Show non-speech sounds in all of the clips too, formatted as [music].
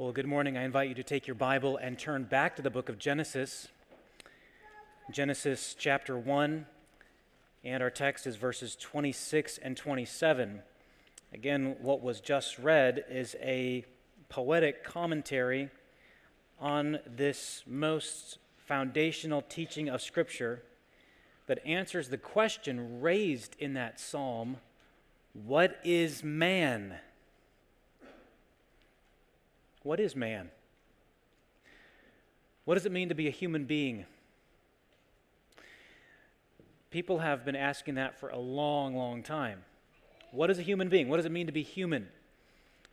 Well, good morning. I invite you to take your Bible and turn back to the book of Genesis, Genesis chapter 1, and our text is verses 26 and 27. Again, what was just read is a poetic commentary on this most foundational teaching of Scripture that answers the question raised in that psalm What is man? What is man? What does it mean to be a human being? People have been asking that for a long, long time. What is a human being? What does it mean to be human?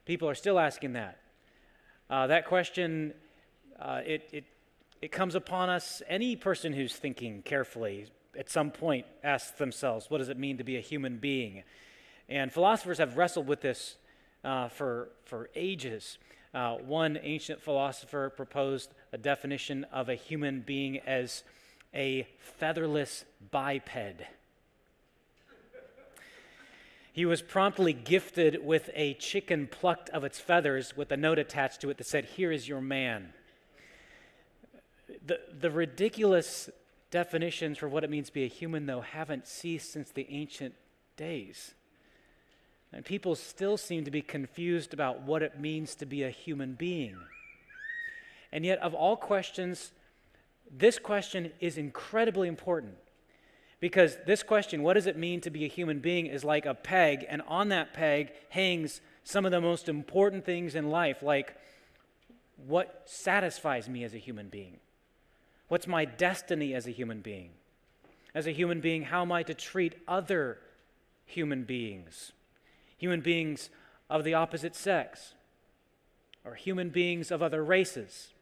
People are still asking that. Uh, that question, uh, it, it, it comes upon us. Any person who's thinking carefully at some point asks themselves, what does it mean to be a human being? And philosophers have wrestled with this uh, for, for ages. Uh, one ancient philosopher proposed a definition of a human being as a featherless biped. He was promptly gifted with a chicken plucked of its feathers with a note attached to it that said, Here is your man. The, the ridiculous definitions for what it means to be a human, though, haven't ceased since the ancient days. And people still seem to be confused about what it means to be a human being. And yet, of all questions, this question is incredibly important. Because this question, what does it mean to be a human being, is like a peg, and on that peg hangs some of the most important things in life, like what satisfies me as a human being? What's my destiny as a human being? As a human being, how am I to treat other human beings? Human beings of the opposite sex, or human beings of other races,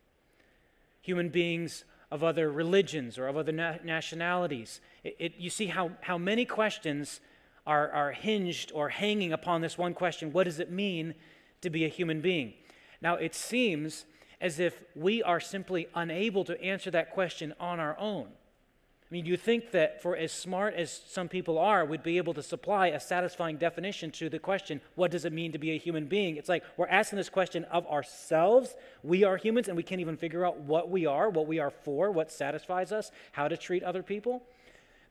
human beings of other religions or of other na- nationalities. It, it, you see how, how many questions are, are hinged or hanging upon this one question what does it mean to be a human being? Now, it seems as if we are simply unable to answer that question on our own. I mean, you think that for as smart as some people are, we'd be able to supply a satisfying definition to the question, what does it mean to be a human being? It's like we're asking this question of ourselves. We are humans, and we can't even figure out what we are, what we are for, what satisfies us, how to treat other people.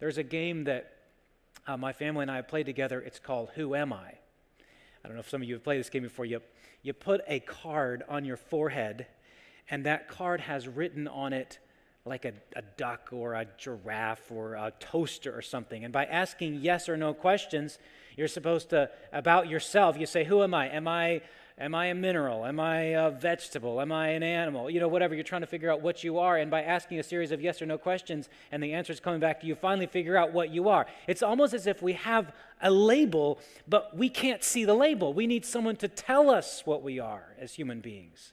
There's a game that uh, my family and I have played together. It's called Who Am I? I don't know if some of you have played this game before. You, you put a card on your forehead, and that card has written on it, like a, a duck or a giraffe or a toaster or something. And by asking yes or no questions, you're supposed to, about yourself, you say, Who am I? Am I Am I a mineral? Am I a vegetable? Am I an animal? You know, whatever. You're trying to figure out what you are. And by asking a series of yes or no questions and the answers coming back to you, finally figure out what you are. It's almost as if we have a label, but we can't see the label. We need someone to tell us what we are as human beings.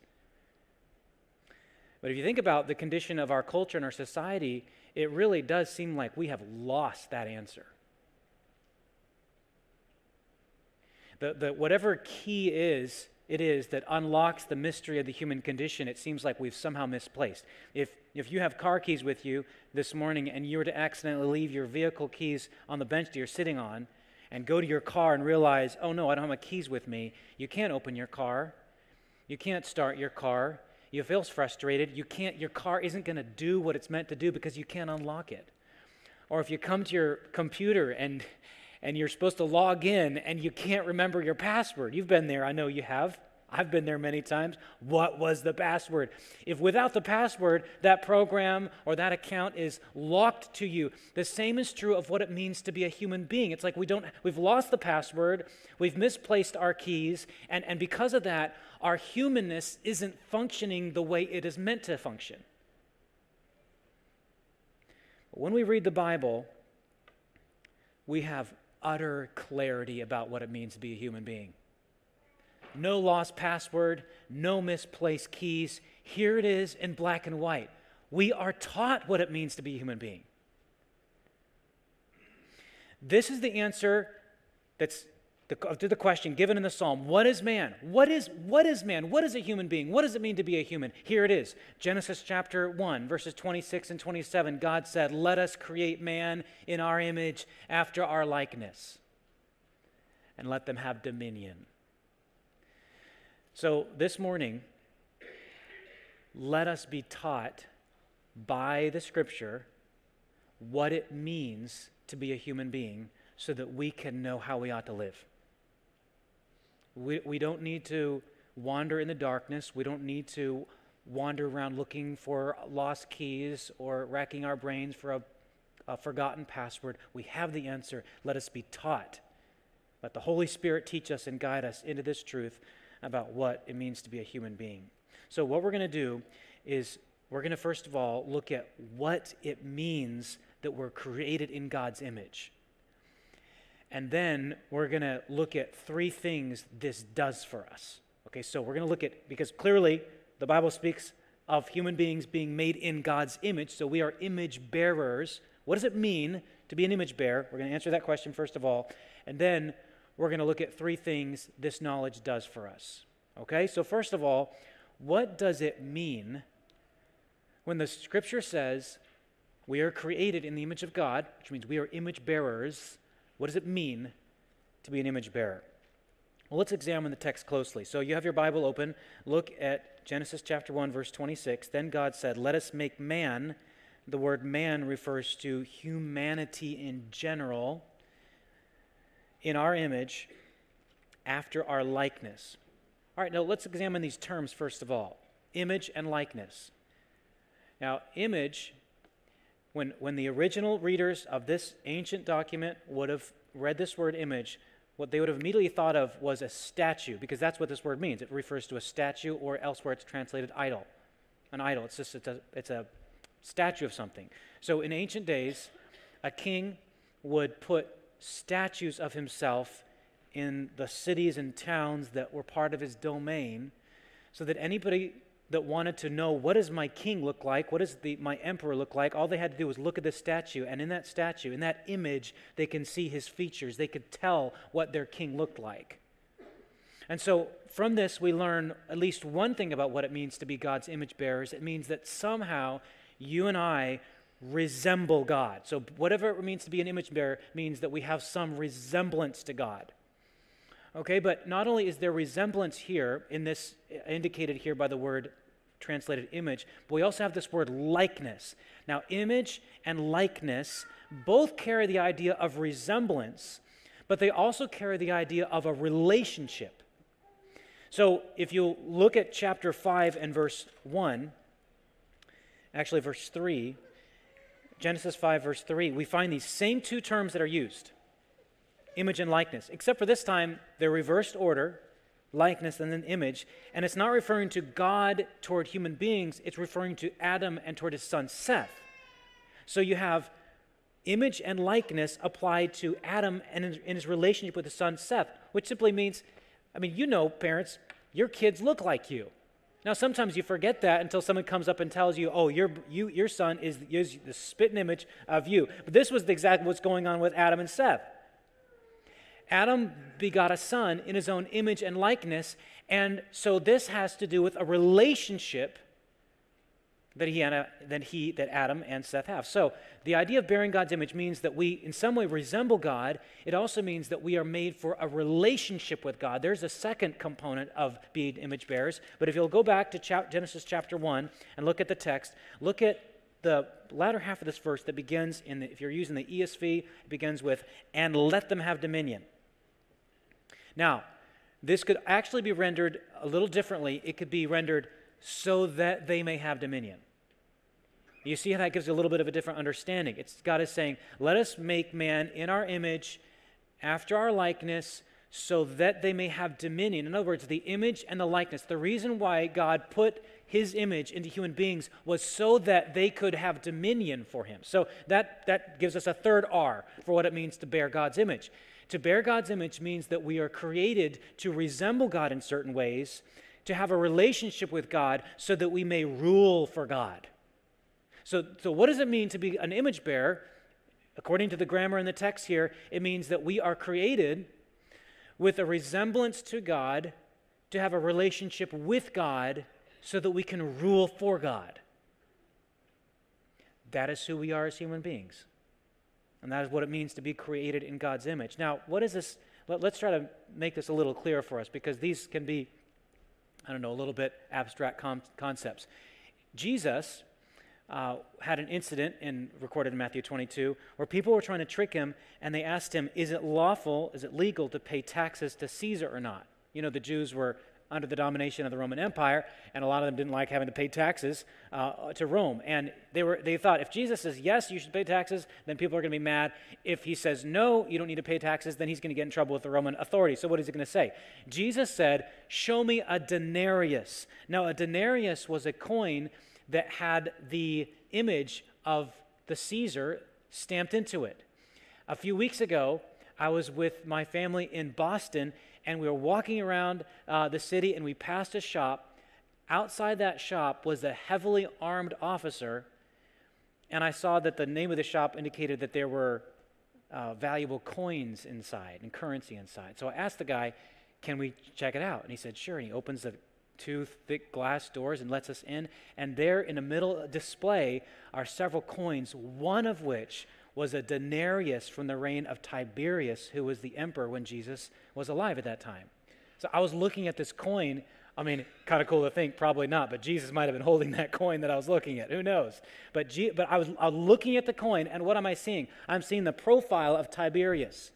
But if you think about the condition of our culture and our society, it really does seem like we have lost that answer. The, the, whatever key is, it is that unlocks the mystery of the human condition, it seems like we've somehow misplaced. If, if you have car keys with you this morning and you were to accidentally leave your vehicle keys on the bench that you're sitting on and go to your car and realize, oh no, I don't have my keys with me, you can't open your car. You can't start your car you feel frustrated, you can't, your car isn't going to do what it's meant to do because you can't unlock it. Or if you come to your computer and, and you're supposed to log in and you can't remember your password, you've been there, I know you have. I've been there many times. What was the password? If without the password, that program or that account is locked to you, the same is true of what it means to be a human being. It's like we don't, we've lost the password, we've misplaced our keys, and, and because of that, our humanness isn't functioning the way it is meant to function. But When we read the Bible, we have utter clarity about what it means to be a human being no lost password, no misplaced keys. Here it is in black and white. We are taught what it means to be a human being. This is the answer that's the, to the question given in the psalm what is man? What is what is man? What is a human being? What does it mean to be a human? Here it is. Genesis chapter 1 verses 26 and 27 god said let us create man in our image after our likeness and let them have dominion. So this morning, let us be taught by the scripture what it means to be a human being so that we can know how we ought to live. We, we don't need to wander in the darkness. We don't need to wander around looking for lost keys or racking our brains for a, a forgotten password. We have the answer. Let us be taught. Let the Holy Spirit teach us and guide us into this truth about what it means to be a human being. So, what we're going to do is we're going to first of all look at what it means that we're created in God's image. And then we're going to look at three things this does for us. Okay, so we're going to look at, because clearly the Bible speaks of human beings being made in God's image, so we are image bearers. What does it mean to be an image bearer? We're going to answer that question first of all. And then we're going to look at three things this knowledge does for us. Okay, so first of all, what does it mean when the scripture says we are created in the image of God, which means we are image bearers? What does it mean to be an image bearer? Well, let's examine the text closely. So you have your Bible open. Look at Genesis chapter 1, verse 26. Then God said, Let us make man. The word man refers to humanity in general, in our image, after our likeness. All right, now let's examine these terms first of all image and likeness. Now, image when, when the original readers of this ancient document would have read this word image, what they would have immediately thought of was a statue, because that's what this word means. It refers to a statue, or elsewhere it's translated idol. An idol. It's just it's a, it's a statue of something. So in ancient days, a king would put statues of himself in the cities and towns that were part of his domain so that anybody that wanted to know what does my king look like? What does the, my emperor look like? All they had to do was look at the statue and in that statue in that image they can see his features. They could tell what their king looked like. And so from this we learn at least one thing about what it means to be god's image bearers. It means that somehow you and i resemble god. So whatever it means to be an image bearer means that we have some resemblance to god. Okay, but not only is there resemblance here in this indicated here by the word translated image, but we also have this word likeness. Now, image and likeness both carry the idea of resemblance, but they also carry the idea of a relationship. So, if you look at chapter 5 and verse 1, actually, verse 3, Genesis 5, verse 3, we find these same two terms that are used image and likeness, except for this time, they're reversed order likeness and an image. And it's not referring to God toward human beings, it's referring to Adam and toward his son Seth. So you have image and likeness applied to Adam and in his relationship with his son Seth, which simply means, I mean, you know, parents, your kids look like you. Now, sometimes you forget that until someone comes up and tells you, oh, your, you, your son is, is the spitting image of you. But this was exactly what's going on with Adam and Seth. Adam begot a son in his own image and likeness, and so this has to do with a relationship that he, and, uh, that he that Adam and Seth have. So the idea of bearing God's image means that we in some way resemble God. It also means that we are made for a relationship with God. There's a second component of being image bearers. But if you'll go back to Genesis chapter 1 and look at the text, look at the latter half of this verse that begins in the, if you're using the ESV, it begins with, and let them have dominion. Now, this could actually be rendered a little differently. It could be rendered so that they may have dominion. You see how that gives a little bit of a different understanding. It's God is saying, Let us make man in our image, after our likeness, so that they may have dominion. In other words, the image and the likeness. The reason why God put his image into human beings was so that they could have dominion for him. So that, that gives us a third R for what it means to bear God's image. To bear God's image means that we are created to resemble God in certain ways, to have a relationship with God so that we may rule for God. So, so what does it mean to be an image bearer? According to the grammar in the text here, it means that we are created with a resemblance to God, to have a relationship with God, so that we can rule for God. That is who we are as human beings. And that is what it means to be created in God's image. Now, what is this? Let, us try to make this a little clearer for us because these can be, I don't know, a little bit abstract com- concepts. Jesus uh, had an incident in, recorded in Matthew 22 where people were trying to trick him and they asked him, Is it lawful, is it legal to pay taxes to Caesar or not? You know, the Jews were under the domination of the Roman Empire, and a lot of them didn't like having to pay taxes uh, to Rome. And they, were, they thought if Jesus says, yes, you should pay taxes, then people are going to be mad. If he says, no, you don't need to pay taxes, then he's going to get in trouble with the Roman authorities. So what is he going to say? Jesus said, show me a denarius. Now, a denarius was a coin that had the image of the Caesar stamped into it. A few weeks ago, I was with my family in Boston, and we were walking around uh, the city and we passed a shop. Outside that shop was a heavily armed officer, and I saw that the name of the shop indicated that there were uh, valuable coins inside and currency inside. So I asked the guy, Can we check it out? And he said, Sure. And he opens the two thick glass doors and lets us in. And there in the middle display are several coins, one of which was a denarius from the reign of Tiberius, who was the emperor when Jesus was alive at that time. So I was looking at this coin. I mean, kind of cool to think, probably not, but Jesus might have been holding that [laughs] coin that I was looking at. Who knows? But, G- but I, was, I was looking at the coin, and what am I seeing? I'm seeing the profile of Tiberius.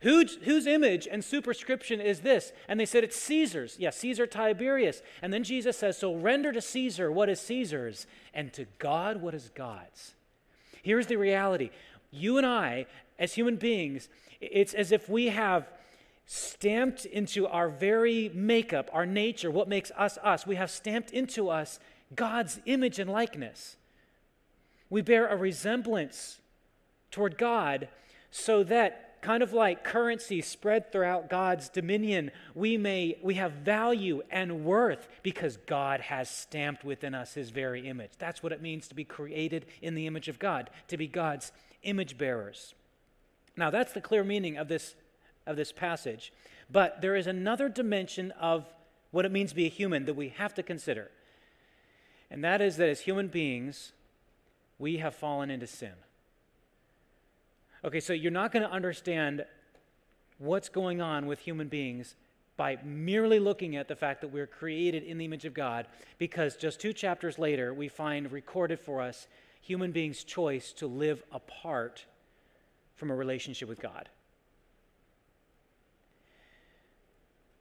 Whose, image and superscription is this? And they said, It's Caesar's. Yeah, Caesar Tiberius. And then Jesus says, So render to Caesar what is Caesar's, and to God what is God's. Here's the reality you and I, as human beings, it's as if we have stamped into our very makeup, our nature, what makes us us, we have stamped into us God's image and likeness. We bear a resemblance toward God so that kind of like currency spread throughout God's dominion, we may we have value and worth because God has stamped within us his very image. That's what it means to be created in the image of God, to be God's image bearers. Now, that's the clear meaning of this, of this passage. But there is another dimension of what it means to be a human that we have to consider. And that is that as human beings, we have fallen into sin. Okay, so you're not going to understand what's going on with human beings by merely looking at the fact that we're created in the image of God, because just two chapters later, we find recorded for us human beings' choice to live apart from a relationship with God.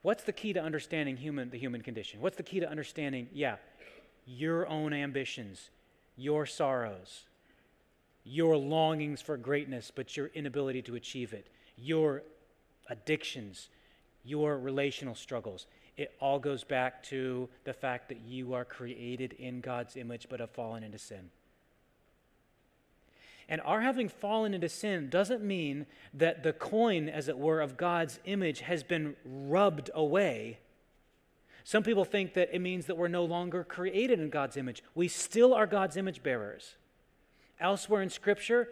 What's the key to understanding human, the human condition? What's the key to understanding, yeah, your own ambitions, your sorrows, your longings for greatness, but your inability to achieve it, your addictions, your relational struggles. It all goes back to the fact that you are created in God's image but have fallen into sin. And our having fallen into sin doesn't mean that the coin, as it were, of God's image has been rubbed away. Some people think that it means that we're no longer created in God's image. We still are God's image bearers. Elsewhere in Scripture,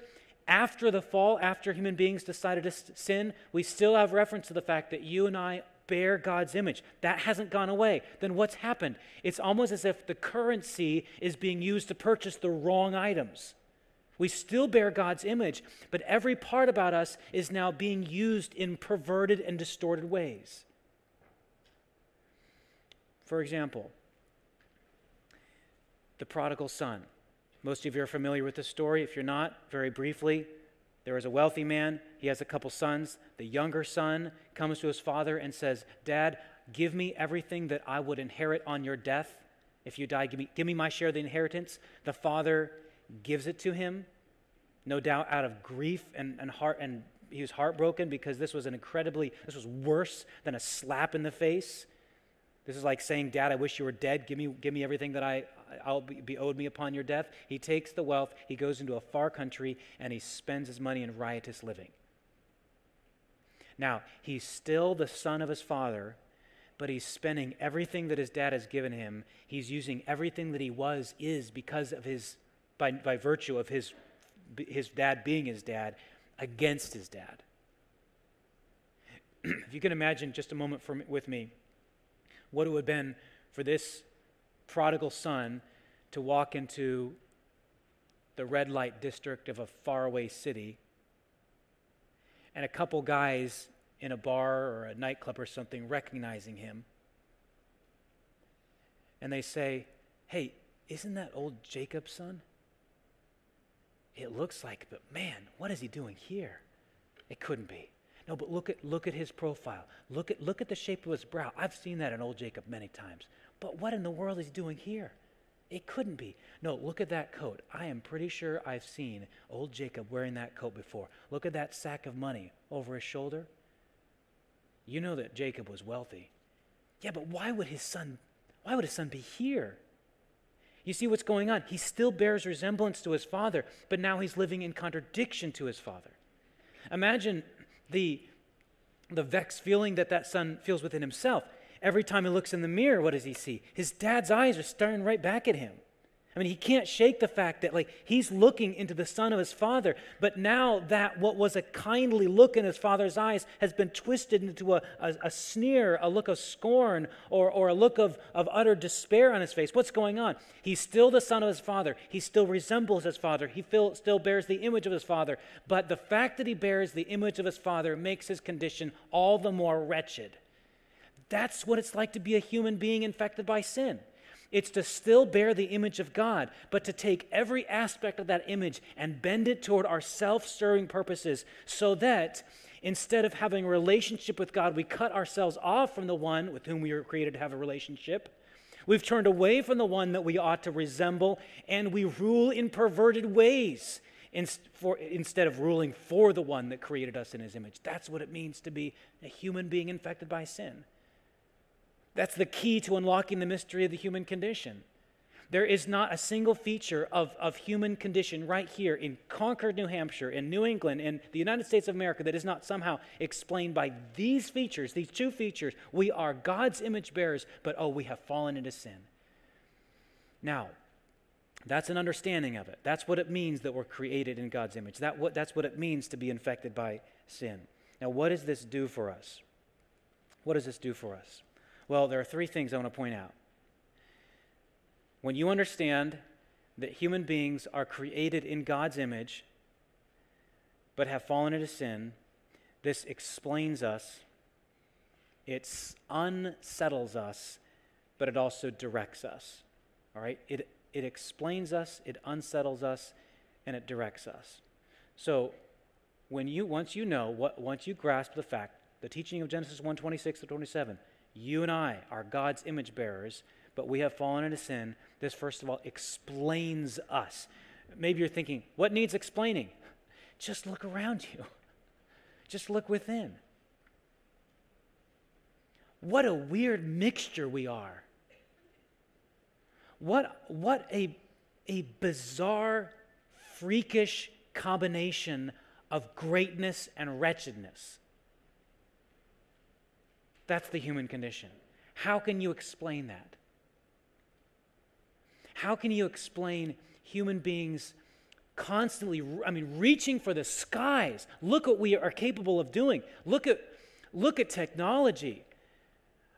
after the fall, after human beings decided to sin, we still have reference to the fact that you and I bear God's image. That hasn't gone away. Then what's happened? It's almost as if the currency is being used to purchase the wrong items. We still bear God's image, but every part about us is now being used in perverted and distorted ways. For example, the prodigal son. Most of you are familiar with the story. If you're not, very briefly, there is a wealthy man. He has a couple sons. The younger son comes to his father and says, Dad, give me everything that I would inherit on your death. If you die, give me, give me my share of the inheritance. The father gives it to him, no doubt out of grief and, and heart and he was heartbroken because this was an incredibly this was worse than a slap in the face. This is like saying, Dad, I wish you were dead. Give me, give me everything that I, I'll be, be owed me upon your death. He takes the wealth, he goes into a far country, and he spends his money in riotous living. Now, he's still the son of his father, but he's spending everything that his dad has given him. He's using everything that he was, is, because of his, by, by virtue of his his dad being his dad, against his dad. [clears throat] if you can imagine just a moment for, with me what it would have been for this prodigal son to walk into the red light district of a faraway city and a couple guys in a bar or a nightclub or something recognizing him. And they say, Hey, isn't that old Jacob's son? It looks like, but man, what is he doing here? It couldn't be. No, but look at look at his profile. Look at look at the shape of his brow. I've seen that in old Jacob many times. But what in the world is he doing here? It couldn't be. No, look at that coat. I am pretty sure I've seen old Jacob wearing that coat before. Look at that sack of money over his shoulder. You know that Jacob was wealthy. Yeah, but why would his son why would his son be here? You see what's going on? He still bears resemblance to his father, but now he's living in contradiction to his father. Imagine the, the vexed feeling that that son feels within himself. Every time he looks in the mirror, what does he see? His dad's eyes are staring right back at him. I mean, he can't shake the fact that, like, he's looking into the son of his father, but now that what was a kindly look in his father's eyes has been twisted into a, a, a sneer, a look of scorn, or, or a look of, of utter despair on his face. What's going on? He's still the son of his father. He still resembles his father. He feel, still bears the image of his father. But the fact that he bears the image of his father makes his condition all the more wretched. That's what it's like to be a human being infected by sin. It's to still bear the image of God, but to take every aspect of that image and bend it toward our self serving purposes so that instead of having a relationship with God, we cut ourselves off from the one with whom we were created to have a relationship. We've turned away from the one that we ought to resemble, and we rule in perverted ways instead of ruling for the one that created us in his image. That's what it means to be a human being infected by sin. That's the key to unlocking the mystery of the human condition. There is not a single feature of, of human condition right here in Concord, New Hampshire, in New England, in the United States of America that is not somehow explained by these features, these two features. We are God's image bearers, but oh, we have fallen into sin. Now, that's an understanding of it. That's what it means that we're created in God's image. That what, that's what it means to be infected by sin. Now, what does this do for us? What does this do for us? Well, there are three things I want to point out. When you understand that human beings are created in God's image but have fallen into sin, this explains us, it unsettles us, but it also directs us. All right? It, it explains us, it unsettles us, and it directs us. So, when you once you know what once you grasp the fact, the teaching of Genesis 1 26 to 27, you and I are God's image bearers, but we have fallen into sin. This, first of all, explains us. Maybe you're thinking, what needs explaining? Just look around you, just look within. What a weird mixture we are. What, what a, a bizarre, freakish combination of greatness and wretchedness. That's the human condition. How can you explain that? How can you explain human beings constantly, I mean, reaching for the skies? Look what we are capable of doing. Look at, look at technology.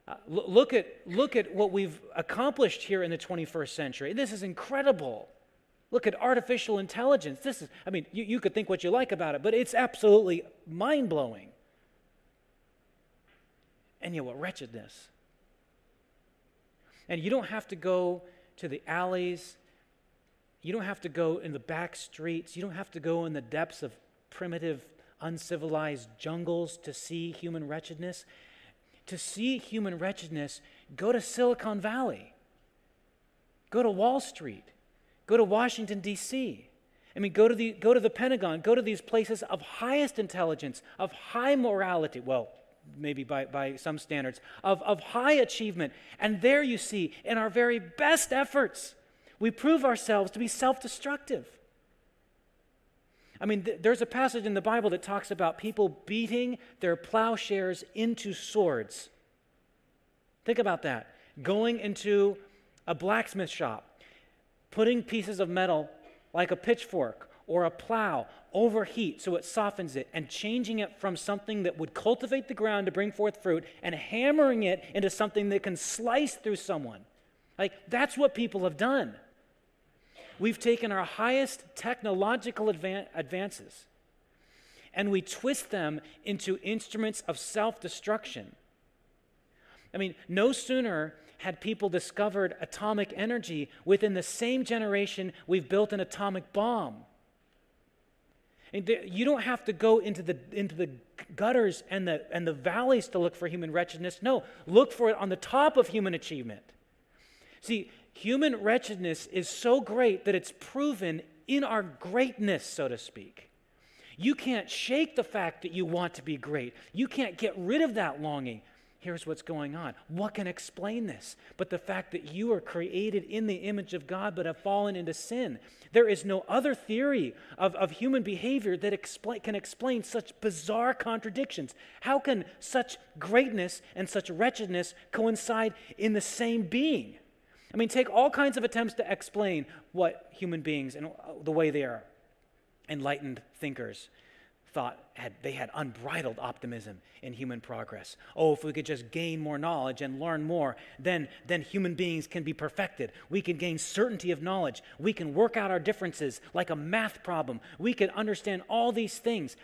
Uh, look, at, look at what we've accomplished here in the 21st century. This is incredible. Look at artificial intelligence. This is, I mean, you, you could think what you like about it, but it's absolutely mind blowing. And yet, what wretchedness. And you don't have to go to the alleys. You don't have to go in the back streets. You don't have to go in the depths of primitive, uncivilized jungles to see human wretchedness. To see human wretchedness, go to Silicon Valley, go to Wall Street, go to Washington, D.C. I mean, go to, the, go to the Pentagon, go to these places of highest intelligence, of high morality. Well, maybe by, by some standards, of, of high achievement. And there you see, in our very best efforts, we prove ourselves to be self destructive. I mean, th- there's a passage in the Bible that talks about people beating their plowshares into swords. Think about that. Going into a blacksmith shop, putting pieces of metal like a pitchfork or a plow overheat so it softens it and changing it from something that would cultivate the ground to bring forth fruit and hammering it into something that can slice through someone. Like, that's what people have done. We've taken our highest technological advan- advances and we twist them into instruments of self destruction. I mean, no sooner had people discovered atomic energy, within the same generation, we've built an atomic bomb. You don't have to go into the, into the gutters and the, and the valleys to look for human wretchedness. No, look for it on the top of human achievement. See, human wretchedness is so great that it's proven in our greatness, so to speak. You can't shake the fact that you want to be great. You can't get rid of that longing. Here's what's going on. What can explain this? But the fact that you are created in the image of God but have fallen into sin. There is no other theory of, of human behavior that expl- can explain such bizarre contradictions. How can such greatness and such wretchedness coincide in the same being? I mean, take all kinds of attempts to explain what human beings and uh, the way they are enlightened thinkers thought had they had unbridled optimism in human progress. Oh, if we could just gain more knowledge and learn more, then then human beings can be perfected. We can gain certainty of knowledge. We can work out our differences like a math problem. We can understand all these things.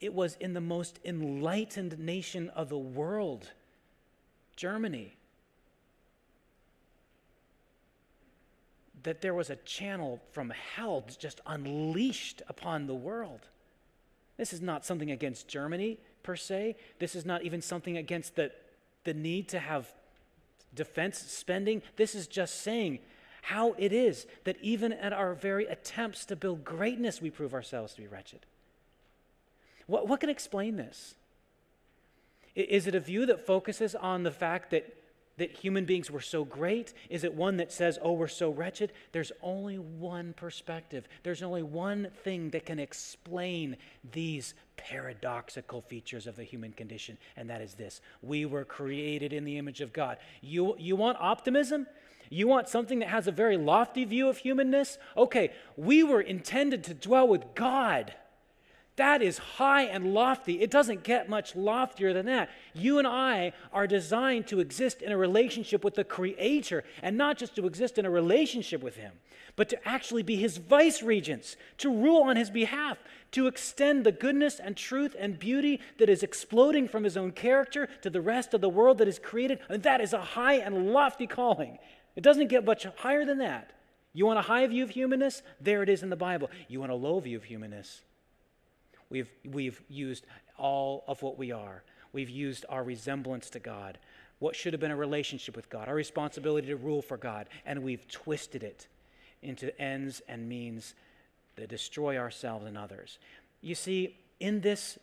It was in the most enlightened nation of the world, Germany, that there was a channel from hell just unleashed upon the world. This is not something against Germany per se. This is not even something against the, the need to have defense spending. This is just saying how it is that even at our very attempts to build greatness, we prove ourselves to be wretched. What, what can explain this? Is it a view that focuses on the fact that that human beings were so great? Is it one that says, oh, we're so wretched? There's only one perspective. There's only one thing that can explain these paradoxical features of the human condition, and that is this we were created in the image of God. You, you want optimism? You want something that has a very lofty view of humanness? Okay, we were intended to dwell with God. That is high and lofty. It doesn't get much loftier than that. You and I are designed to exist in a relationship with the Creator, and not just to exist in a relationship with Him, but to actually be His vice regents, to rule on His behalf, to extend the goodness and truth and beauty that is exploding from His own character to the rest of the world that is created. And that is a high and lofty calling. It doesn't get much higher than that. You want a high view of humanness? There it is in the Bible. You want a low view of humanness? We've, we've used all of what we are. We've used our resemblance to God, what should have been a relationship with God, our responsibility to rule for God, and we've twisted it into ends and means that destroy ourselves and others. You see, in this,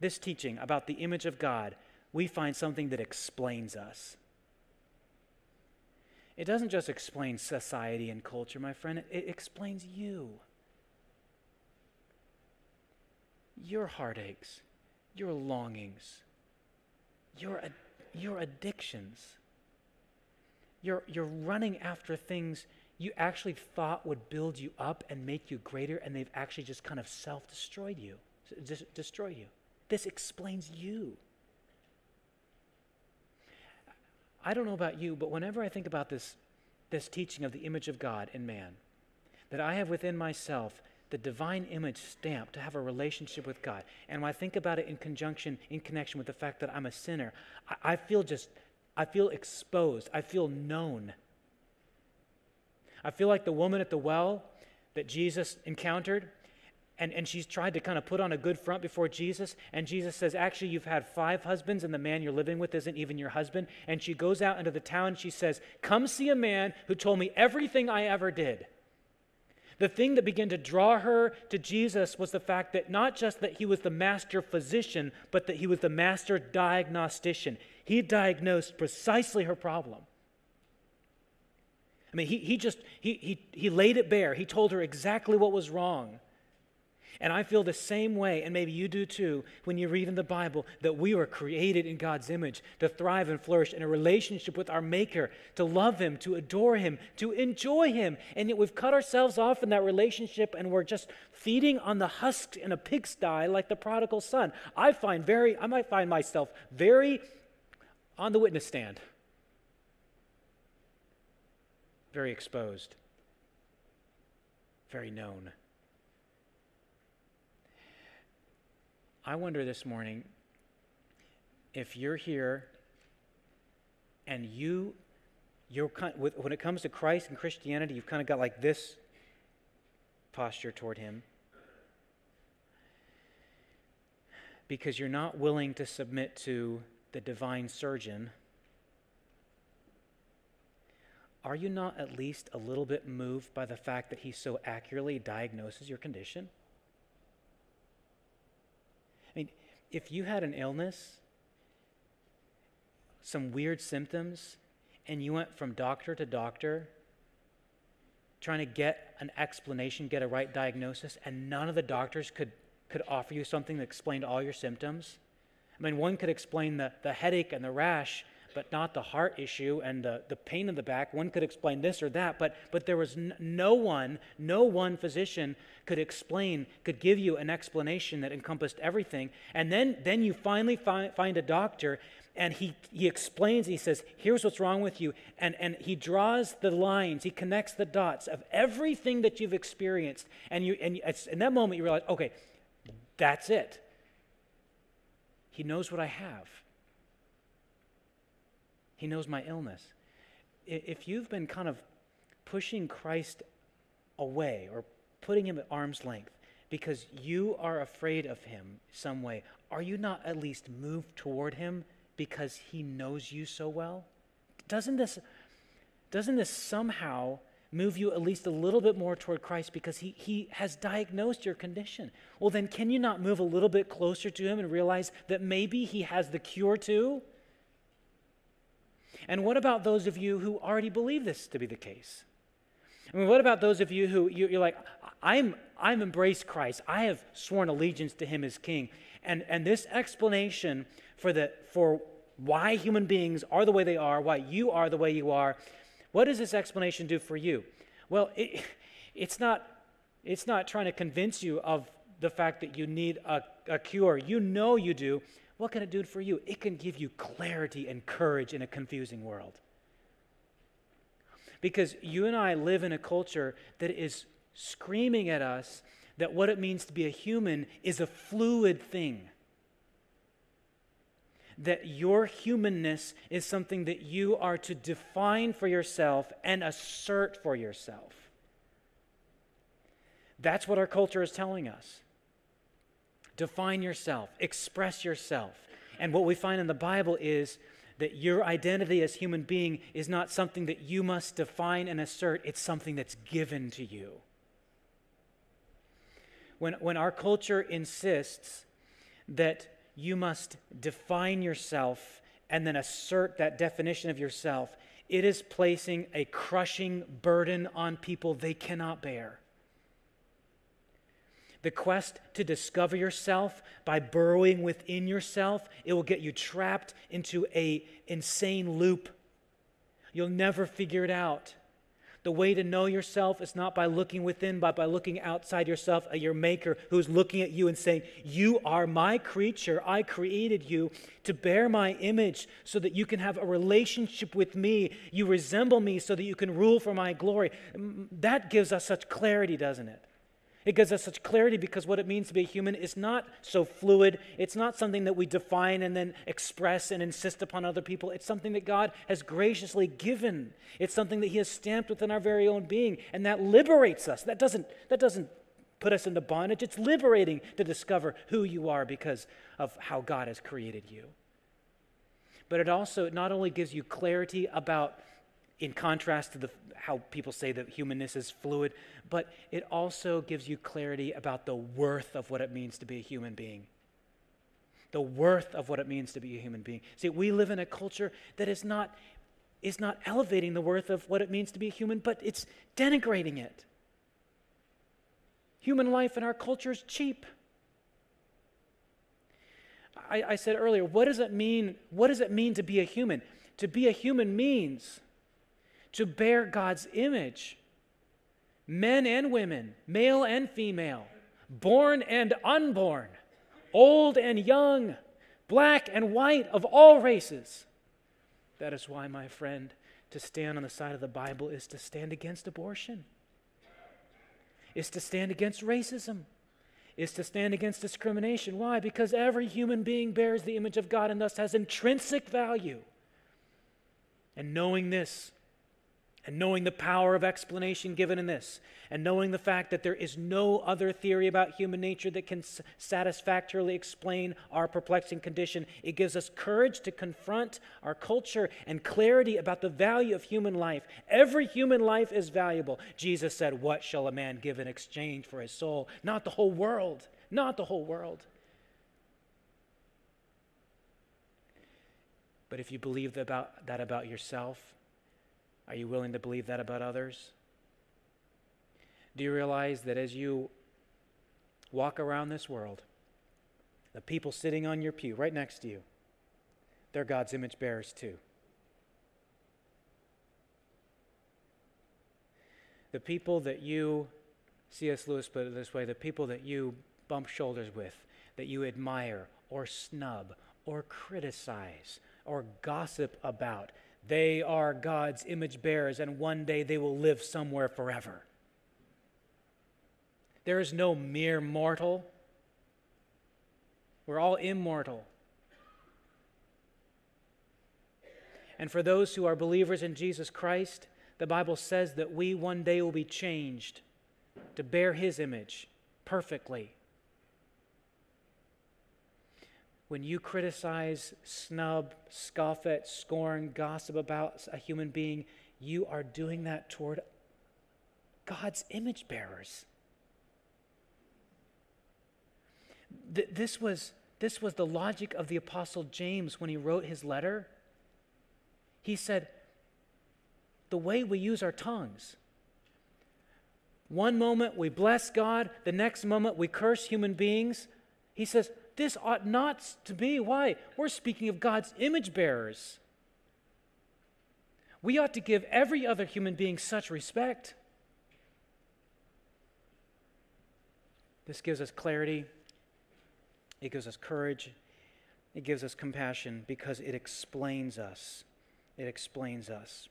this teaching about the image of God, we find something that explains us. It doesn't just explain society and culture, my friend, it explains you. Your heartaches, your longings, your, your addictions. You're, you're running after things you actually thought would build you up and make you greater, and they've actually just kind of self destroyed you, destroy you. This explains you. I don't know about you, but whenever I think about this, this teaching of the image of God in man, that I have within myself the divine image stamp to have a relationship with God. And when I think about it in conjunction, in connection with the fact that I'm a sinner, I, I feel just, I feel exposed. I feel known. I feel like the woman at the well that Jesus encountered, and, and she's tried to kind of put on a good front before Jesus. And Jesus says, Actually, you've had five husbands, and the man you're living with isn't even your husband. And she goes out into the town and she says, Come see a man who told me everything I ever did. The thing that began to draw her to Jesus was the fact that not just that he was the master physician, but that he was the master diagnostician. He diagnosed precisely her problem. I mean, he, he just, he, he, he laid it bare. He told her exactly what was wrong. And I feel the same way, and maybe you do too, when you read in the Bible that we were created in God's image to thrive and flourish in a relationship with our Maker, to love Him, to adore Him, to enjoy Him. And yet we've cut ourselves off in that relationship and we're just feeding on the husks in a pigsty like the prodigal son. I find very, I might find myself very on the witness stand, very exposed, very known. I wonder this morning if you're here and you, you're kind, when it comes to Christ and Christianity, you've kind of got like this posture toward Him because you're not willing to submit to the divine surgeon, are you not at least a little bit moved by the fact that he so accurately diagnoses your condition? I mean, if you had an illness, some weird symptoms, and you went from doctor to doctor trying to get an explanation, get a right diagnosis, and none of the doctors could could offer you something that explained all your symptoms. I mean, one could explain the, the headache and the rash, but not the heart issue and the, the pain in the back. One could explain this or that, but, but there was n- no one, no one physician could explain, could give you an explanation that encompassed everything. And then, then you finally find, find a doctor and he, he explains, he says, here's what's wrong with you. And, and he draws the lines, he connects the dots of everything that you've experienced. And, you, and in that moment, you realize, okay, that's it. He knows what I have. He knows my illness. If you've been kind of pushing Christ away or putting him at arm's length because you are afraid of him some way, are you not at least moved toward him because he knows you so well? Doesn't this, doesn't this somehow move you at least a little bit more toward Christ because he, he has diagnosed your condition. Well, then, can you not move a little bit closer to Him and realize that maybe He has the cure too? And what about those of you who already believe this to be the case? I mean, what about those of you who you're like, I'm, I'm embraced Christ. I have sworn allegiance to Him as King. And, and this explanation for, the, for why human beings are the way they are, why you are the way you are, what does this explanation do for you? Well, it, [laughs] it's, not, it's not trying to convince you of the fact that you need a, a cure. You know you do. What can it do for you? It can give you clarity and courage in a confusing world. Because you and I live in a culture that is screaming at us that what it means to be a human is a fluid thing that your humanness is something that you are to define for yourself and assert for yourself. That's what our culture is telling us. Define yourself, express yourself. And what we find in the Bible is that your identity as human being is not something that you must define and assert, it's something that's given to you. When, when our culture insists that you must define yourself and then assert that definition of yourself. It is placing a crushing burden on people they cannot bear. The quest to discover yourself by burrowing within yourself, it will get you trapped into a insane loop. You'll never figure it out. The way to know yourself is not by looking within, but by looking outside yourself at your Maker who's looking at you and saying, You are my creature. I created you to bear my image so that you can have a relationship with me. You resemble me so that you can rule for my glory. That gives us such clarity, doesn't it? It gives us such clarity because what it means to be a human is not so fluid. It's not something that we define and then express and insist upon other people. It's something that God has graciously given. It's something that He has stamped within our very own being, and that liberates us. That doesn't, that doesn't put us into bondage. It's liberating to discover who you are because of how God has created you. But it also not only gives you clarity about in contrast to the, how people say that humanness is fluid, but it also gives you clarity about the worth of what it means to be a human being. The worth of what it means to be a human being. See, we live in a culture that is not, is not elevating the worth of what it means to be a human, but it's denigrating it. Human life in our culture is cheap. I, I said earlier, what does it mean? What does it mean to be a human? To be a human means to bear God's image. Men and women, male and female, born and unborn, old and young, black and white, of all races. That is why, my friend, to stand on the side of the Bible is to stand against abortion, is to stand against racism, is to stand against discrimination. Why? Because every human being bears the image of God and thus has intrinsic value. And knowing this, and knowing the power of explanation given in this, and knowing the fact that there is no other theory about human nature that can s- satisfactorily explain our perplexing condition, it gives us courage to confront our culture and clarity about the value of human life. Every human life is valuable. Jesus said, What shall a man give in exchange for his soul? Not the whole world, not the whole world. But if you believe about, that about yourself, are you willing to believe that about others? Do you realize that as you walk around this world, the people sitting on your pew right next to you, they're God's image bearers too? The people that you, C.S. Lewis put it this way, the people that you bump shoulders with, that you admire or snub or criticize or gossip about, they are God's image bearers, and one day they will live somewhere forever. There is no mere mortal. We're all immortal. And for those who are believers in Jesus Christ, the Bible says that we one day will be changed to bear his image perfectly. When you criticize, snub, scoff at, scorn, gossip about a human being, you are doing that toward God's image bearers. Th- this, was, this was the logic of the Apostle James when he wrote his letter. He said, The way we use our tongues, one moment we bless God, the next moment we curse human beings. He says, this ought not to be. Why? We're speaking of God's image bearers. We ought to give every other human being such respect. This gives us clarity, it gives us courage, it gives us compassion because it explains us. It explains us.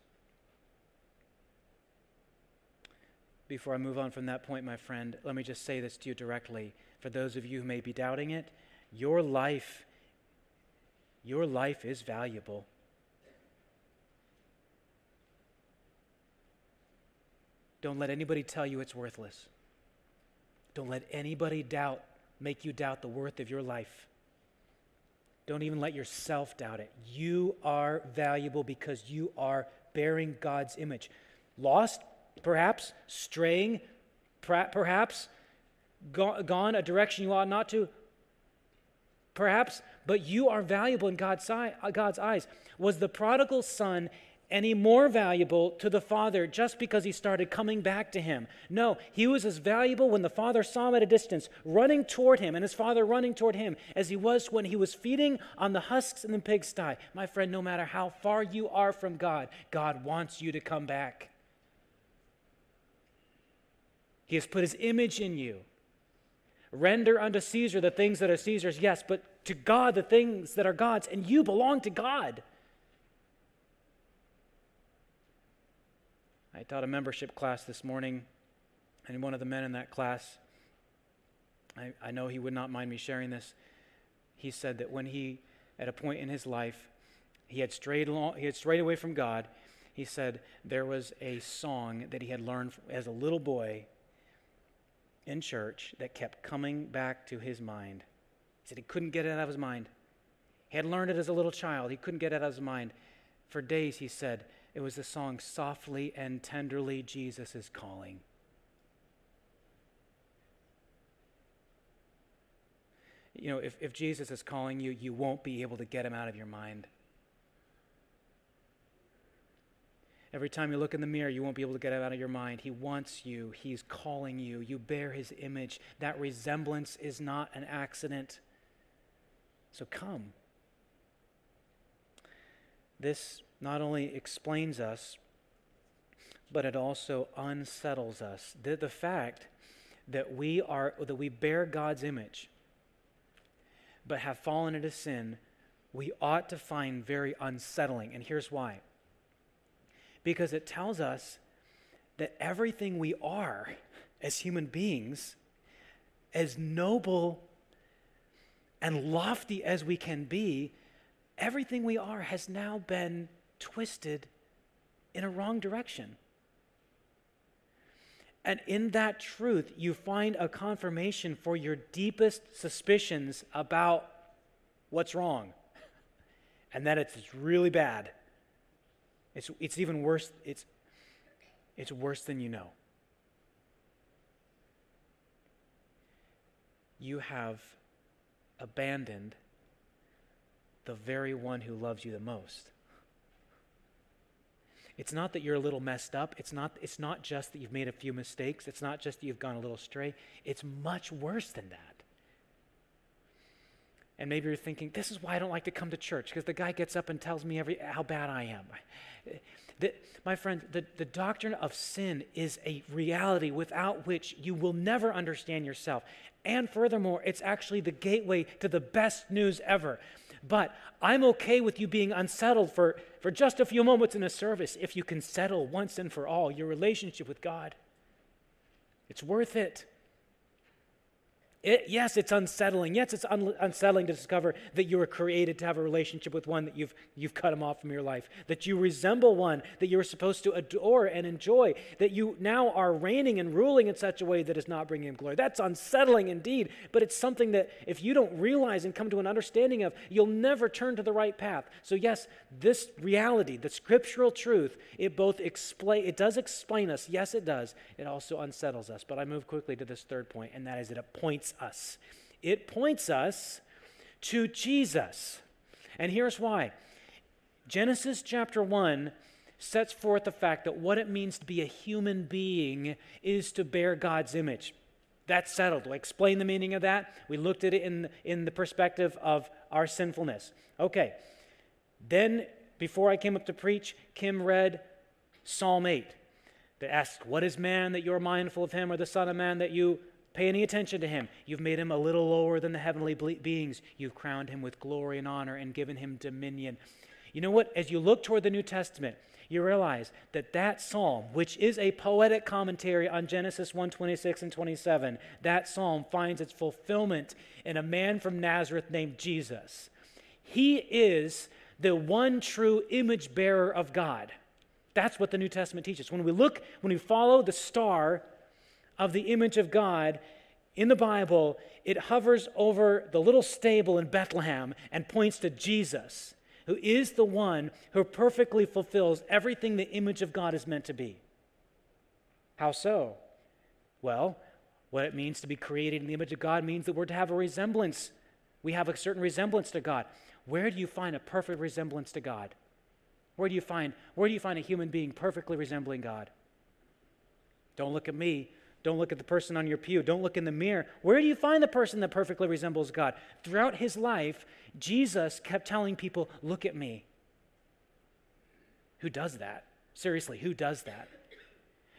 Before I move on from that point, my friend, let me just say this to you directly. For those of you who may be doubting it, your life, your life is valuable. Don't let anybody tell you it's worthless. Don't let anybody doubt, make you doubt the worth of your life. Don't even let yourself doubt it. You are valuable because you are bearing God's image. Lost, perhaps, straying, perhaps, gone a direction you ought not to, perhaps, but you are valuable in God's, uh, God's eyes. Was the prodigal son any more valuable to the father just because he started coming back to him? No, he was as valuable when the father saw him at a distance, running toward him, and his father running toward him, as he was when he was feeding on the husks in the pigsty. My friend, no matter how far you are from God, God wants you to come back. He has put his image in you. Render unto Caesar the things that are Caesar's, yes, but to God the things that are God's, and you belong to God. I taught a membership class this morning, and one of the men in that class, I, I know he would not mind me sharing this. He said that when he, at a point in his life, he had strayed along, he had strayed away from God. He said there was a song that he had learned as a little boy in church that kept coming back to his mind. He said he couldn't get it out of his mind. He had learned it as a little child. He couldn't get it out of his mind. For days, he said, it was the song Softly and Tenderly Jesus is Calling. You know, if, if Jesus is calling you, you won't be able to get him out of your mind. Every time you look in the mirror, you won't be able to get it out of your mind. He wants you, He's calling you. You bear His image. That resemblance is not an accident. So come. This not only explains us, but it also unsettles us. The, the fact that we are that we bear God's image, but have fallen into sin, we ought to find very unsettling. And here's why because it tells us that everything we are as human beings, as noble and lofty as we can be, everything we are has now been twisted in a wrong direction. And in that truth, you find a confirmation for your deepest suspicions about what's wrong. And that it's really bad. It's, it's even worse. It's, it's worse than you know. You have abandoned the very one who loves you the most. It's not that you're a little messed up. It's not, it's not just that you've made a few mistakes. It's not just that you've gone a little astray. It's much worse than that. And maybe you're thinking, this is why I don't like to come to church, because the guy gets up and tells me every, how bad I am. The, my friend, the, the doctrine of sin is a reality without which you will never understand yourself. And furthermore, it's actually the gateway to the best news ever. But I'm okay with you being unsettled for, for just a few moments in a service if you can settle once and for all your relationship with God. It's worth it. It, yes, it's unsettling. Yes, it's un- unsettling to discover that you were created to have a relationship with one that you've, you've cut him off from your life, that you resemble one that you were supposed to adore and enjoy, that you now are reigning and ruling in such a way that is not bringing him glory. That's unsettling indeed, but it's something that if you don't realize and come to an understanding of, you'll never turn to the right path. So, yes, this reality, the scriptural truth, it both explain, it does explain us. Yes, it does. It also unsettles us. But I move quickly to this third point, and that is that it points us. It points us to Jesus. And here's why Genesis chapter 1 sets forth the fact that what it means to be a human being is to bear God's image. That's settled. We explain the meaning of that. We looked at it in, in the perspective of our sinfulness. Okay. Then, before I came up to preach, Kim read Psalm 8 that asks, What is man that you're mindful of him, or the Son of Man that you Pay any attention to him. You've made him a little lower than the heavenly beings. You've crowned him with glory and honor and given him dominion. You know what? As you look toward the New Testament, you realize that that psalm, which is a poetic commentary on Genesis 1 26 and 27, that psalm finds its fulfillment in a man from Nazareth named Jesus. He is the one true image bearer of God. That's what the New Testament teaches. When we look, when we follow the star of the image of God in the Bible, it hovers over the little stable in Bethlehem and points to Jesus, who is the one who perfectly fulfills everything the image of God is meant to be. How so? Well, what it means to be created in the image of God means that we're to have a resemblance. We have a certain resemblance to God. Where do you find a perfect resemblance to God? Where do you find, where do you find a human being perfectly resembling God? Don't look at me. Don't look at the person on your pew. Don't look in the mirror. Where do you find the person that perfectly resembles God? Throughout his life, Jesus kept telling people, Look at me. Who does that? Seriously, who does that?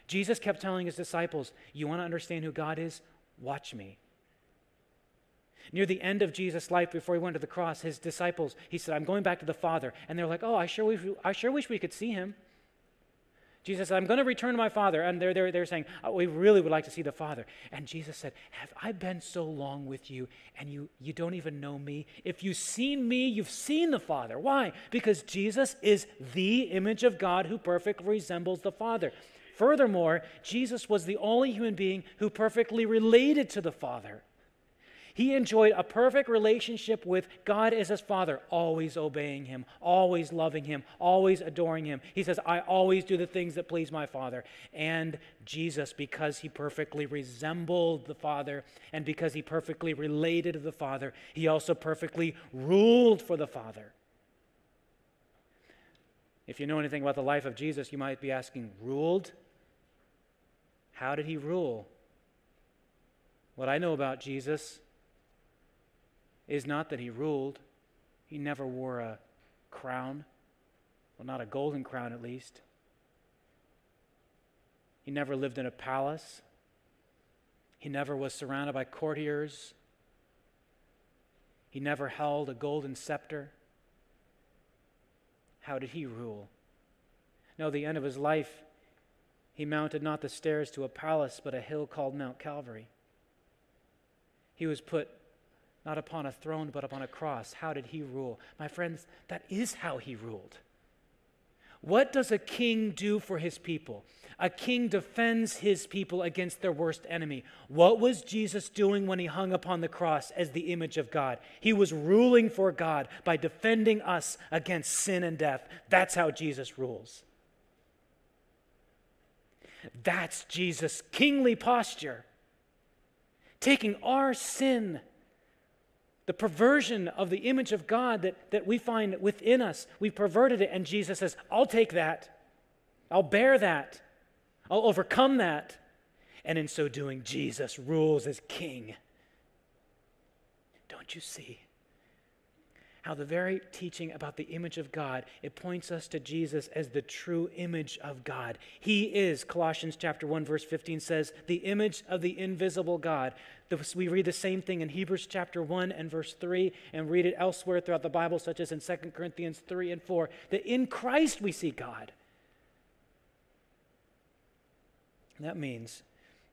Jesus kept telling his disciples, You want to understand who God is? Watch me. Near the end of Jesus' life, before he went to the cross, his disciples, he said, I'm going back to the Father. And they're like, Oh, I sure wish, I sure wish we could see him. Jesus said, I'm going to return to my Father. And they're, they're, they're saying, oh, We really would like to see the Father. And Jesus said, Have I been so long with you and you, you don't even know me? If you've seen me, you've seen the Father. Why? Because Jesus is the image of God who perfectly resembles the Father. Furthermore, Jesus was the only human being who perfectly related to the Father. He enjoyed a perfect relationship with God as his father, always obeying him, always loving him, always adoring him. He says, I always do the things that please my father. And Jesus, because he perfectly resembled the father and because he perfectly related to the father, he also perfectly ruled for the father. If you know anything about the life of Jesus, you might be asking, ruled? How did he rule? What I know about Jesus is not that he ruled. He never wore a crown, well, not a golden crown at least. He never lived in a palace. He never was surrounded by courtiers. He never held a golden scepter. How did he rule? No, the end of his life, he mounted not the stairs to a palace, but a hill called Mount Calvary. He was put not upon a throne, but upon a cross. How did he rule? My friends, that is how he ruled. What does a king do for his people? A king defends his people against their worst enemy. What was Jesus doing when he hung upon the cross as the image of God? He was ruling for God by defending us against sin and death. That's how Jesus rules. That's Jesus' kingly posture. Taking our sin, the perversion of the image of God that, that we find within us, we've perverted it, and Jesus says, I'll take that. I'll bear that. I'll overcome that. And in so doing, Jesus rules as king. Don't you see? How the very teaching about the image of God, it points us to Jesus as the true image of God. He is, Colossians chapter 1 verse 15 says, the image of the invisible God. We read the same thing in Hebrews chapter 1 and verse 3 and read it elsewhere throughout the Bible such as in 2 Corinthians 3 and 4 that in Christ we see God. That means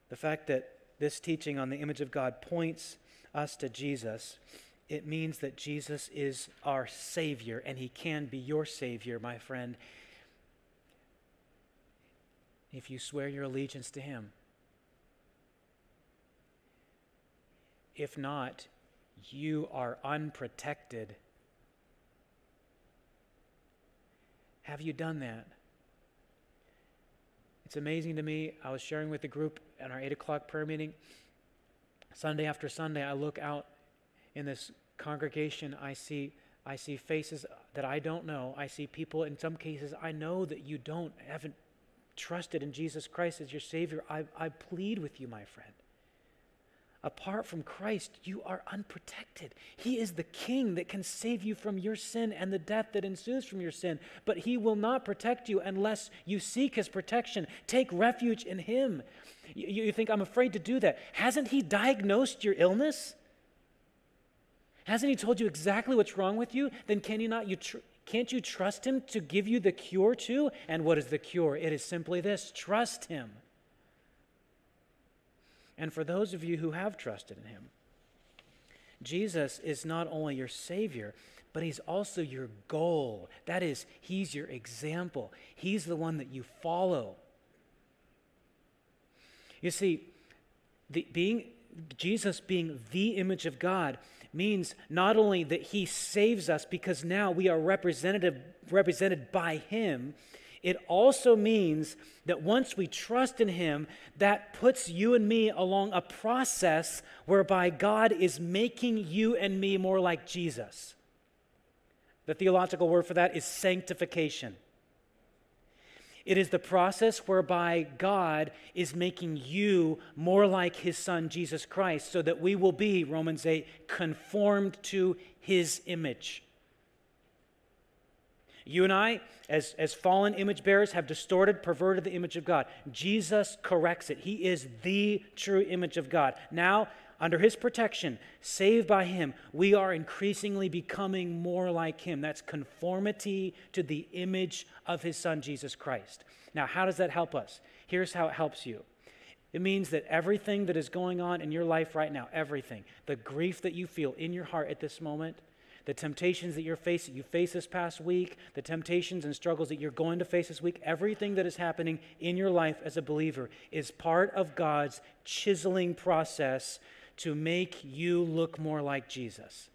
the fact that this teaching on the image of God points us to Jesus it means that Jesus is our Savior, and He can be your Savior, my friend, if you swear your allegiance to Him. If not, you are unprotected. Have you done that? It's amazing to me. I was sharing with the group at our 8 o'clock prayer meeting. Sunday after Sunday, I look out in this congregation, I see, I see faces that I don't know. I see people, in some cases, I know that you don't, haven't trusted in Jesus Christ as your Savior. I, I plead with you, my friend. Apart from Christ, you are unprotected. He is the King that can save you from your sin and the death that ensues from your sin. But He will not protect you unless you seek His protection. Take refuge in Him. You, you think, I'm afraid to do that. Hasn't He diagnosed your illness? Hasn't he told you exactly what's wrong with you? Then can you not you tr- can't you trust him to give you the cure too? And what is the cure? It is simply this, trust him. And for those of you who have trusted in him, Jesus is not only your savior, but he's also your goal. That is, he's your example. He's the one that you follow. You see, the, being Jesus being the image of God means not only that he saves us because now we are representative, represented by him, it also means that once we trust in him, that puts you and me along a process whereby God is making you and me more like Jesus. The theological word for that is sanctification. It is the process whereby God is making you more like his son, Jesus Christ, so that we will be, Romans 8, conformed to his image. You and I, as, as fallen image bearers, have distorted, perverted the image of God. Jesus corrects it. He is the true image of God. Now, under his protection, saved by him, we are increasingly becoming more like him. That's conformity to the image of his son, Jesus Christ. Now, how does that help us? Here's how it helps you. It means that everything that is going on in your life right now, everything, the grief that you feel in your heart at this moment, the temptations that you're facing, you face this past week, the temptations and struggles that you're going to face this week, everything that is happening in your life as a believer is part of God's chiseling process to make you look more like Jesus.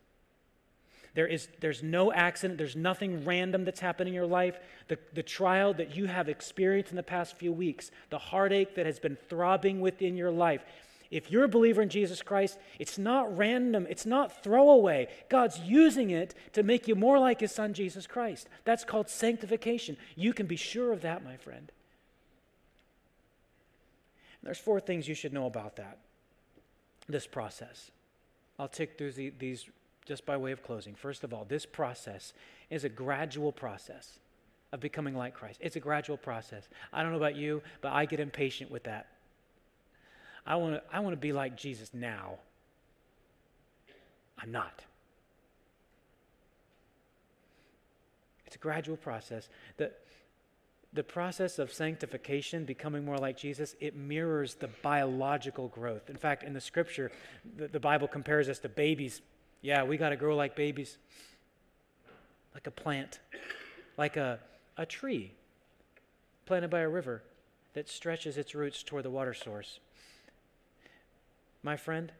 There is, there's no accident, there's nothing random that's happened in your life. The, the trial that you have experienced in the past few weeks, the heartache that has been throbbing within your life, if you're a believer in Jesus Christ, it's not random, it's not throwaway. God's using it to make you more like His Son, Jesus Christ. That's called sanctification. You can be sure of that, my friend. There's four things you should know about that this process. I'll tick through the, these just by way of closing. First of all, this process is a gradual process of becoming like Christ. It's a gradual process. I don't know about you, but I get impatient with that. I want to I want to be like Jesus now. I'm not. It's a gradual process. The, the process of sanctification, becoming more like Jesus, it mirrors the biological growth. In fact, in the scripture, the, the Bible compares us to babies. Yeah, we got to grow like babies, like a plant, like a, a tree. planted by a river that stretches its roots toward the water source. My friend,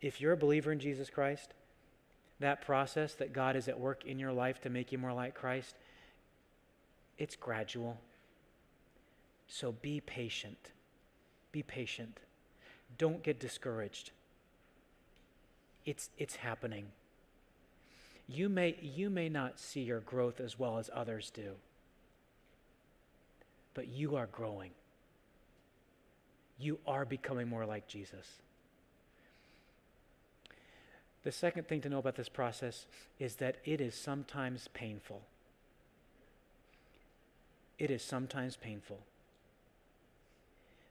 if you're a believer in Jesus Christ, that process that God is at work in your life to make you more like Christ, it's gradual. So be patient. Be patient. Don't get discouraged. It's, it's happening. You may, you may not see your growth as well as others do, but you are growing. You are becoming more like Jesus. The second thing to know about this process is that it is sometimes painful. It is sometimes painful.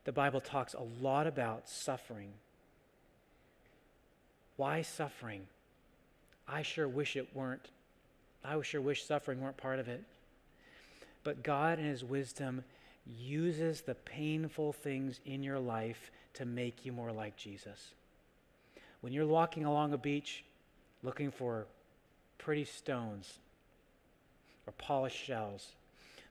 The Bible talks a lot about suffering. Why suffering? I sure wish it weren't. I sure wish suffering weren't part of it. But God, in His wisdom, uses the painful things in your life to make you more like Jesus. When you're walking along a beach looking for pretty stones or polished shells,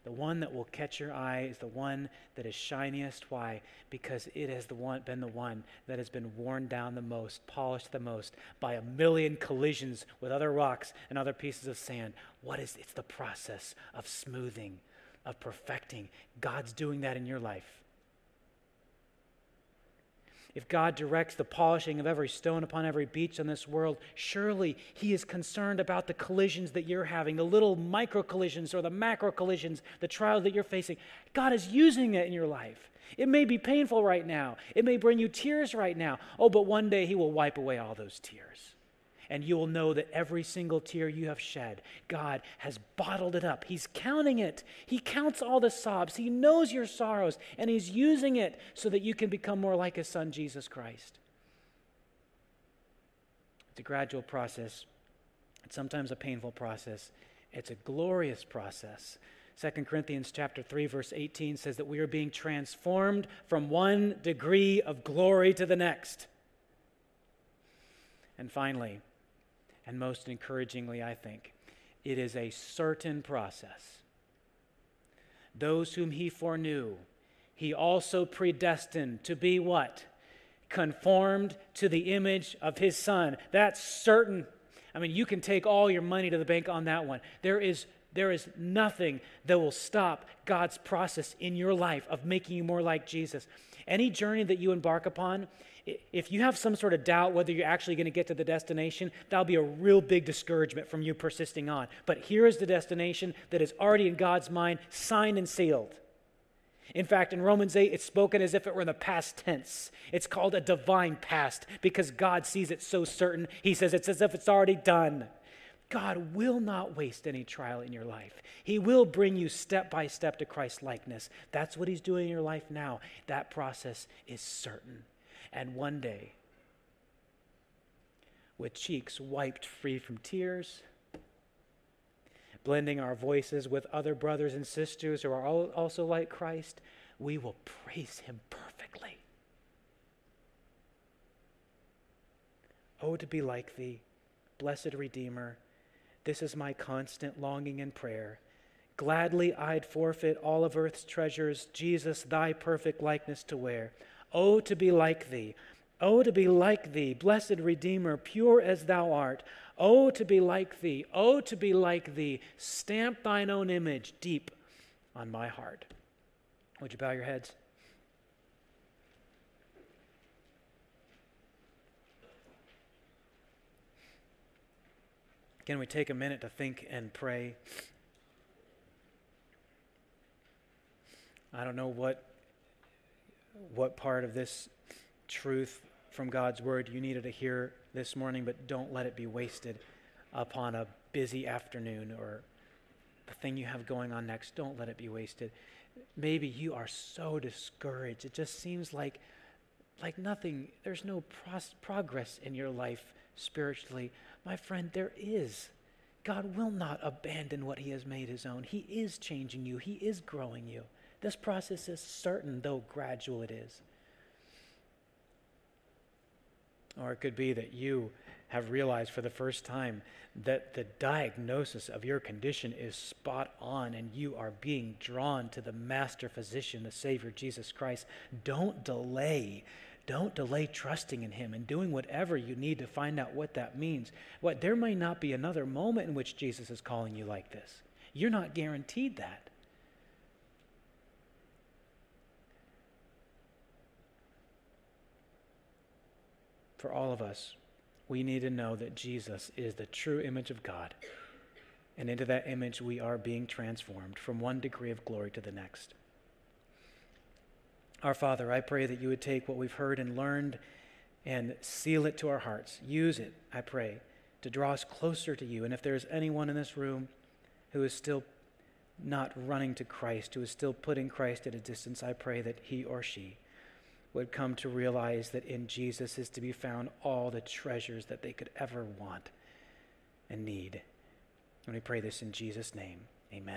the one that will catch your eye is the one that is shiniest. Why? Because it has the one, been the one that has been worn down the most, polished the most by a million collisions with other rocks and other pieces of sand. What is it's the process of smoothing, of perfecting. God's doing that in your life if God directs the polishing of every stone upon every beach in this world, surely He is concerned about the collisions that you're having, the little micro collisions or the macro collisions, the trials that you're facing. God is using it in your life. It may be painful right now, it may bring you tears right now. Oh, but one day He will wipe away all those tears and you will know that every single tear you have shed, God has bottled it up. He's counting it. He counts all the sobs. He knows your sorrows, and He's using it so that you can become more like His Son, Jesus Christ. It's a gradual process, it's sometimes a painful process, it's a glorious process. 2 Corinthians chapter 3 verse 18 says that we are being transformed from one degree of glory to the next. And finally, and most encouragingly, I think, it is a certain process. Those whom he foreknew, he also predestined to be what? Conformed to the image of his son. That's certain. I mean, you can take all your money to the bank on that one. There is, there is nothing that will stop God's process in your life of making you more like Jesus. Any journey that you embark upon, if you have some sort of doubt whether you're actually going to get to the destination, that'll be a real big discouragement from you persisting on. But here is the destination that is already in God's mind, signed and sealed. In fact, in Romans 8, it's spoken as if it were in the past tense. It's called a divine past because God sees it so certain. He says it's as if it's already done. God will not waste any trial in your life. He will bring you step by step to Christ likeness. That's what He's doing in your life now. That process is certain. And one day, with cheeks wiped free from tears, blending our voices with other brothers and sisters who are also like Christ, we will praise Him perfectly. Oh, to be like Thee, blessed Redeemer. This is my constant longing and prayer. Gladly I'd forfeit all of earth's treasures, Jesus, thy perfect likeness to wear. Oh, to be like thee. Oh, to be like thee, blessed Redeemer, pure as thou art. Oh, to be like thee. Oh, to be like thee. Stamp thine own image deep on my heart. Would you bow your heads? Can we take a minute to think and pray? I don't know what what part of this truth from God's word you needed to hear this morning, but don't let it be wasted upon a busy afternoon or the thing you have going on next. Don't let it be wasted. Maybe you are so discouraged. It just seems like like nothing, there's no pros- progress in your life spiritually. My friend, there is. God will not abandon what He has made His own. He is changing you, He is growing you. This process is certain, though gradual it is. Or it could be that you have realized for the first time that the diagnosis of your condition is spot on and you are being drawn to the master physician, the Savior Jesus Christ, don't delay. Don't delay trusting in him and doing whatever you need to find out what that means. What there may not be another moment in which Jesus is calling you like this. You're not guaranteed that. For all of us, we need to know that Jesus is the true image of God. And into that image, we are being transformed from one degree of glory to the next. Our Father, I pray that you would take what we've heard and learned and seal it to our hearts. Use it, I pray, to draw us closer to you. And if there's anyone in this room who is still not running to Christ, who is still putting Christ at a distance, I pray that he or she would come to realize that in Jesus is to be found all the treasures that they could ever want and need. And we pray this in Jesus' name. Amen.